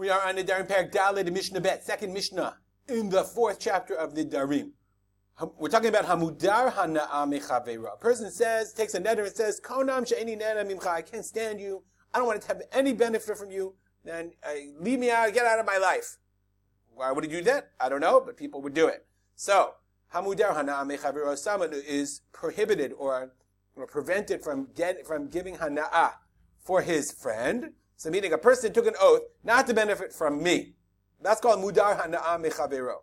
We are on the Darim Perek Dalet Mishnah Bet, second Mishnah, in the fourth chapter of Nedarim. We're talking about Hamudar Hana'a. A person says, takes a neder and says, Konam She'eni Nena Mimcha, I can't stand you. I don't want to have any benefit from you. Then uh, leave me out, get out of my life. Why would he do that? I don't know, but people would do it. So, Hamudar Hana'a Mechavera, someone is prohibited or, or prevented from, get, from giving Hana'a for his friend. So meaning a person took an oath not to benefit from me. That's called mudar hana'a mechavero.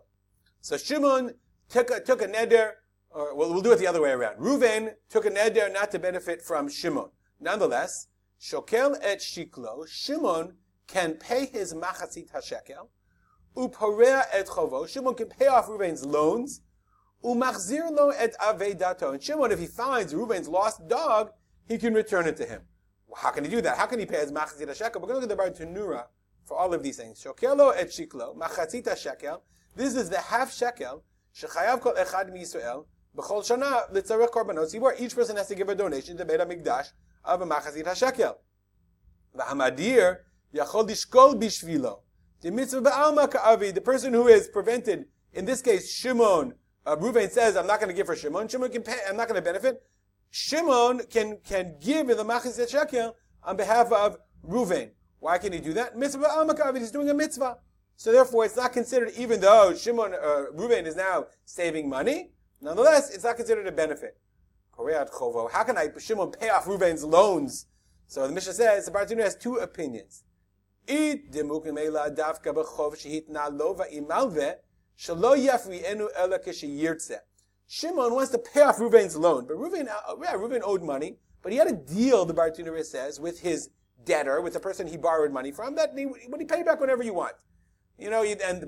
So Shimon took a, took a neder, or well, we'll do it the other way around. Ruven took a neder not to benefit from Shimon. Nonetheless, shokel et shiklo, Shimon can pay his machatzit hashekel, uporea et chovo, Shimon can pay off Ruven's loans, umachzir lo et avedato, and Shimon, if he finds Ruven's lost dog, he can return it to him. How can he do that? How can he pay his machatzit shekel? We're going to look at the Bartanura for all of these things. Shokelo et shiklo, machatzit shekel. This is the half shekel. Shechayav kol echad mi Yisrael. B'chol shana litzarech korbanos. See where each person has to give a donation to Beit Hamikdash of a machatzit shekel. V'hamadir yachol lishkol bishvilo. The mitzvah ba'alma ka'avi. The person who is prevented, in this case, Shimon, uh, says, I'm not going to give for Shimon. Shimon can pay, I'm not going to benefit. Shimon can, can give the Machis Shekel on behalf of Ruvain. Why can he do that? Mitzvah Amakavid, he's doing a mitzvah. So therefore, it's not considered, even though Shimon, uh, Ruvain is now saving money, nonetheless, it's not considered a benefit. How can I, Shimon, pay off Ruvain's loans? So the Mishnah says, the Bartanura has two opinions. Shimon wants to pay off Ruvain's loan, but Ruvain, uh, yeah, Ruvain owed money, but he had a deal, the Bartanura says, with his debtor, with the person he borrowed money from, that he, would he pay back whenever you want. You know, and. And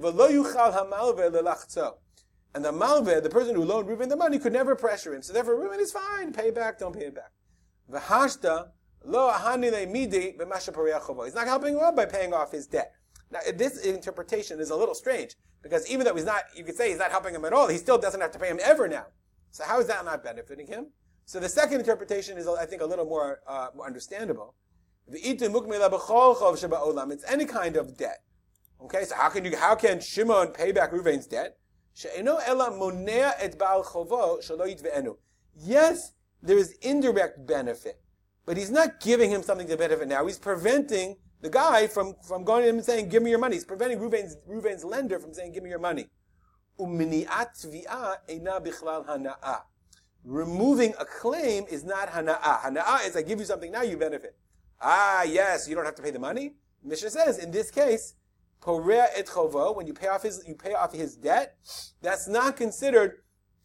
the malve, the person who loaned Reuben the money, could never pressure him. So therefore, Reuben is fine. Pay back, don't pay it back. He's not helping him out by paying off his debt. Now, this interpretation is a little strange because even though he's not, you could say he's not helping him at all, he still doesn't have to pay him ever now. So how is that not benefiting him? So the second interpretation is, I think, a little more, uh, more understandable. It's any kind of debt. Okay, so how can you, how can Shimon pay back Ruvain's debt? Yes, there is indirect benefit, but he's not giving him something to benefit now. He's preventing the guy from, from going to him and saying, give me your money. He's preventing Ruvain's, Ruvain's lender from saying, give me your money. Removing a claim is not hana'ah. Hana'ah is I give you something now, you benefit. Ah, yes, you don't have to pay the money. Mishnah says, in this case, et when you pay off his, you pay off his debt, that's not considered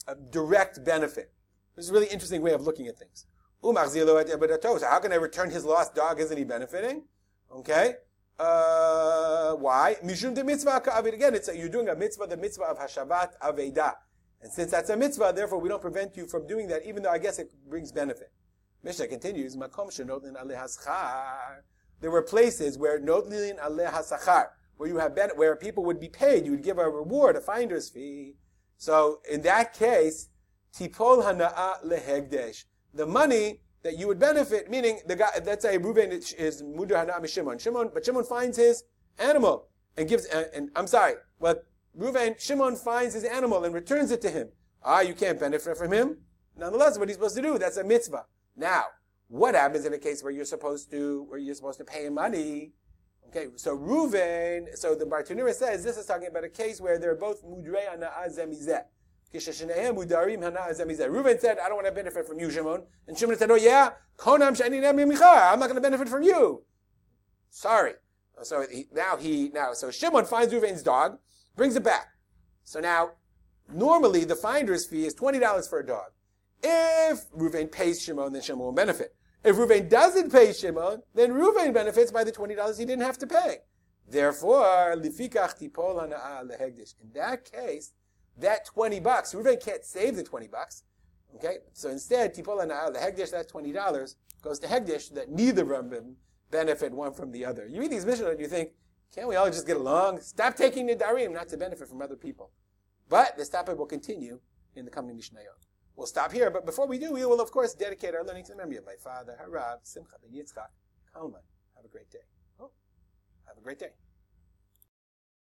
a direct benefit. This is a really interesting way of looking at things. So how can I return his lost dog? Isn't he benefiting? Okay? Uh, why? Mishum de mitzvah ka'avid. Again, it's a, you're doing a mitzvah, the mitzvah of hashavat aveda. And since that's a mitzvah, therefore we don't prevent you from doing that, even though I guess it brings benefit. Mishnah continues, Makom shenotlin There were places where notlin aleh hasachar, where you have been, where people would be paid, you would give a reward, a finder's fee. So in that case, tipol hana'a lehegdesh. The money that you would benefit, meaning the guy, let's say Reuven is Mudar Hanam Shimon. Shimon, but Shimon finds his animal and gives, and, and I'm sorry, well, Reuven, Shimon finds his animal and returns it to him. Ah, you can't benefit from him. Nonetheless, what he's supposed to do, that's a mitzvah. Now, what happens in a case where you're supposed to, where you're supposed to pay him money? Okay, so Reuven, so the Bartanura says this is talking about a case where they're both mudrei ana'ah zemizeh. Reuven said, I don't want to benefit from you, Shimon. And Shimon said, oh yeah? I'm not going to benefit from you. Sorry. So he, now he, now, so Shimon finds Reuven's dog, brings it back. So now, normally the finder's fee is $20 for a dog. If Reuven pays Shimon, then Shimon will benefit. If Reuven doesn't pay Shimon, then Reuven benefits by the $20 he didn't have to pay. Therefore, in that case, that 20 bucks, Reuven can't save the 20 bucks. Okay? So instead, Tipola Na'al, the Hegdish, that $20, goes to Hegdish that neither of them benefit one from the other. You read these Mishnah and you think, can't we all just get along? Stop taking Nedarim not to benefit from other people. But this topic will continue in the coming Mishnayot. We'll stop here, but before we do, we will of course dedicate our learning to the memory of my father, Harav Simcha ben Yitzchak Kalman. Have a great day. Oh, have a great day.